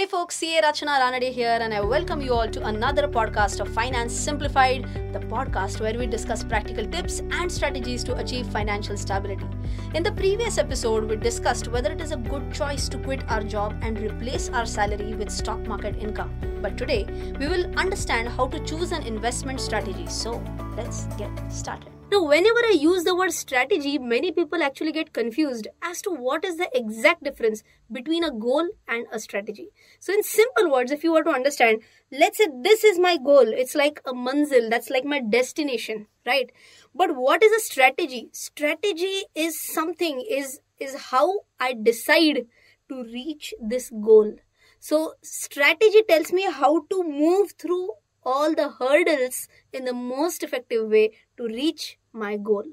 Hey folks, CA Rachana Ranade here, and I welcome you all to another podcast of Finance Simplified, the podcast where we discuss practical tips and strategies to achieve financial stability. In the previous episode, we discussed whether it is a good choice to quit our job and replace our salary with stock market income. But today, we will understand how to choose an investment strategy. So, let's get started. Now, whenever I use the word strategy, many people actually get confused as to what is the exact difference between a goal and a strategy. So, in simple words, if you were to understand, let's say this is my goal, it's like a manzil, that's like my destination, right? But what is a strategy? Strategy is something, is, is how I decide to reach this goal. So, strategy tells me how to move through all the hurdles in the most effective way to reach my goal.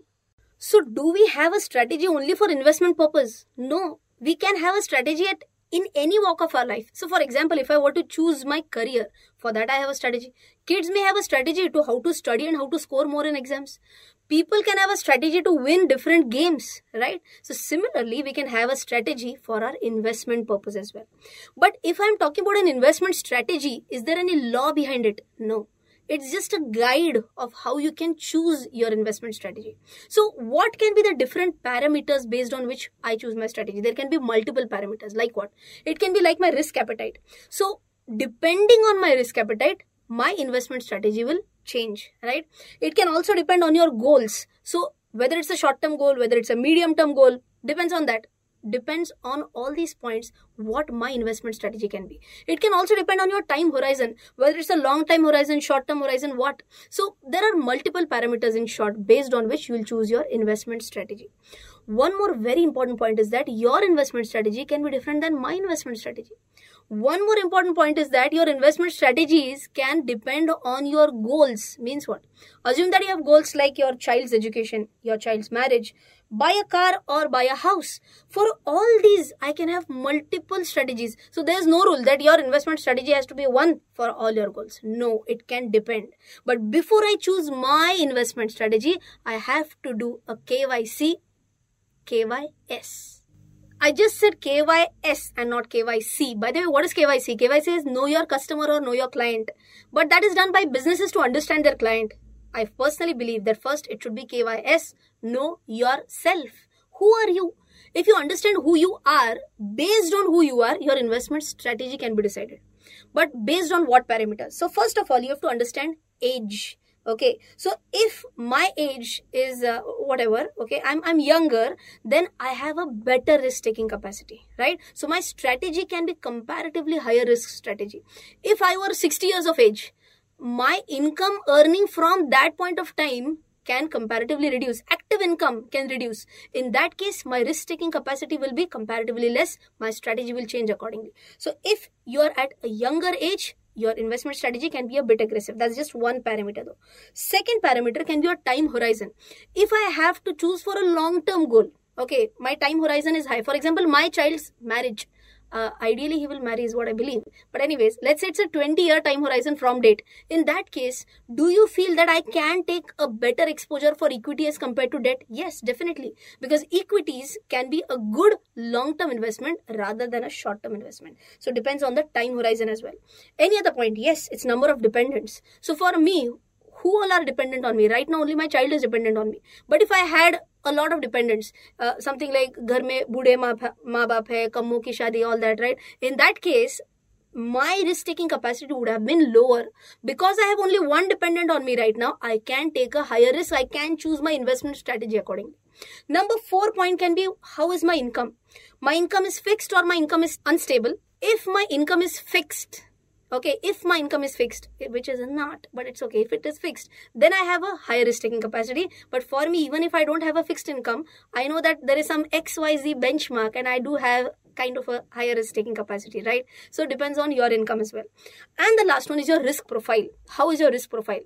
So, do we have a strategy only for investment purpose? No, we can have a strategy at in any walk of our life. So, for example, if I were to choose my career, for that I have a strategy. Kids may have a strategy to how to study and how to score more in exams. People can have a strategy to win different games, right? So, similarly, we can have a strategy for our investment purpose as well. But if I'm talking about an investment strategy, is there any law behind it? No it's just a guide of how you can choose your investment strategy. So what can be the different parameters based on which i choose my strategy? There can be multiple parameters. Like what? It can be like my risk appetite. So depending on my risk appetite my investment strategy will change right? It can also depend on your goals. So whether it's a short term goal whether it's a medium term goal depends on that depends on all these points what my investment strategy can be. It can also depend on your time horizon whether it's a long time horizon short term horizon what. So there are multiple parameters in short based on which you will choose your investment strategy. One more very important point is that your investment strategy can be different than my investment strategy. One more important point is that your investment strategies can depend on your goals. Means what? Assume that you have goals like your child's education your child's marriage buy a car or buy a house for all these i can have multiple strategies so there's no rule that your investment strategy has to be one for all your goals no it can depend but before i choose my investment strategy i have to do a kyc kys I just said KYS and not KYC. By the way, what is KYC? KYC is know your customer or know your client. But that is done by businesses to understand their client. I personally believe that first it should be KYS, know yourself. Who are you? If you understand who you are, based on who you are, your investment strategy can be decided. But based on what parameters? So, first of all, you have to understand age okay so if my age is uh, whatever okay i'm i'm younger then i have a better risk taking capacity right so my strategy can be comparatively higher risk strategy if i were 60 years of age my income earning from that point of time can comparatively reduce. Active income can reduce. In that case my risk taking capacity will be comparatively less. My strategy will change accordingly. So if you are at a younger age your investment strategy can be a bit aggressive. That's just one parameter though. Second parameter can be your time horizon. If i have to choose for a long term goal okay my time horizon is high. For example my child's marriage uh, ideally he will marry is what i believe. But anyways let's say it's a 20 year time horizon from date. In that case do you feel that i can take a better exposure for equity as compared to debt? Yes definitely. Because equities can be a good long term investment rather than a short term investment. So depends on the time horizon as well. Any other point? Yes it's number of dependents. So for me who all are dependent on me? Right now only my child is dependent on me. But if i had a lot of dependents uh, something like ghar mein bude maa baap hai kammo ki shaadi all that right? In that case my risk taking capacity would have been lower. Because i have only one dependent on me right now i can take a higher risk. I can choose my investment strategy accordingly. Number 4 point can be how is my income? My income is fixed or my income is unstable? If my income is fixed okay if my income is fixed eh, which is not but it's okay if it is fixed then i have a higher risk taking capacity. But for me even if i don't have a fixed income i know that there is some xyz benchmark and i do have kind of a higher risk taking capacity right? So it depends on your income as well. And the last one is your risk profile. How is your risk profile?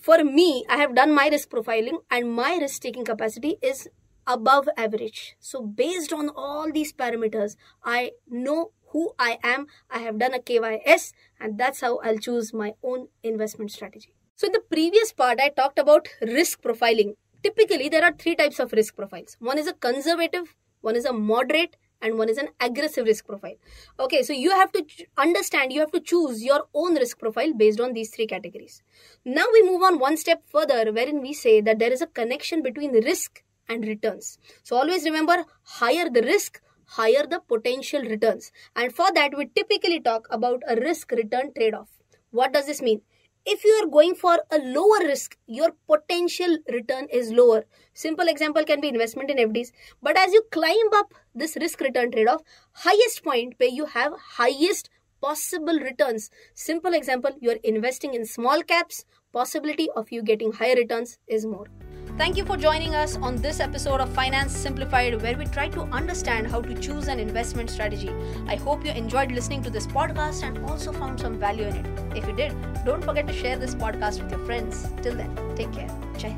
For me i have done my risk profiling and my risk taking capacity is above average. So based on all these parameters i know who I am. I have done a KYS and that's how I'll choose my own investment strategy. So in the previous part, I talked about risk profiling. Typically, there are three types of risk profiles. One is a conservative, one is a moderate, and one is an aggressive risk profile. Okay, so you have to understand, you have to choose your own risk profile based on these three categories. Now we move on one step further, wherein we say that there is a connection between risk and returns. So always remember higher the risk, higher the potential returns. And for that, we typically talk about a risk return trade off. What does this mean? if you are going for a lower risk your potential return is lower simple example can be investment in fds but as you climb up this risk return trade off highest point where you have highest possible returns simple example you are investing in small caps possibility of you getting higher returns is more Thank you for joining us on this episode of Finance Simplified, where we try to understand how to choose an investment strategy. I hope you enjoyed listening to this podcast and also found some value in it. If you did, don't forget to share this podcast with your friends. Till then, take care. Jai.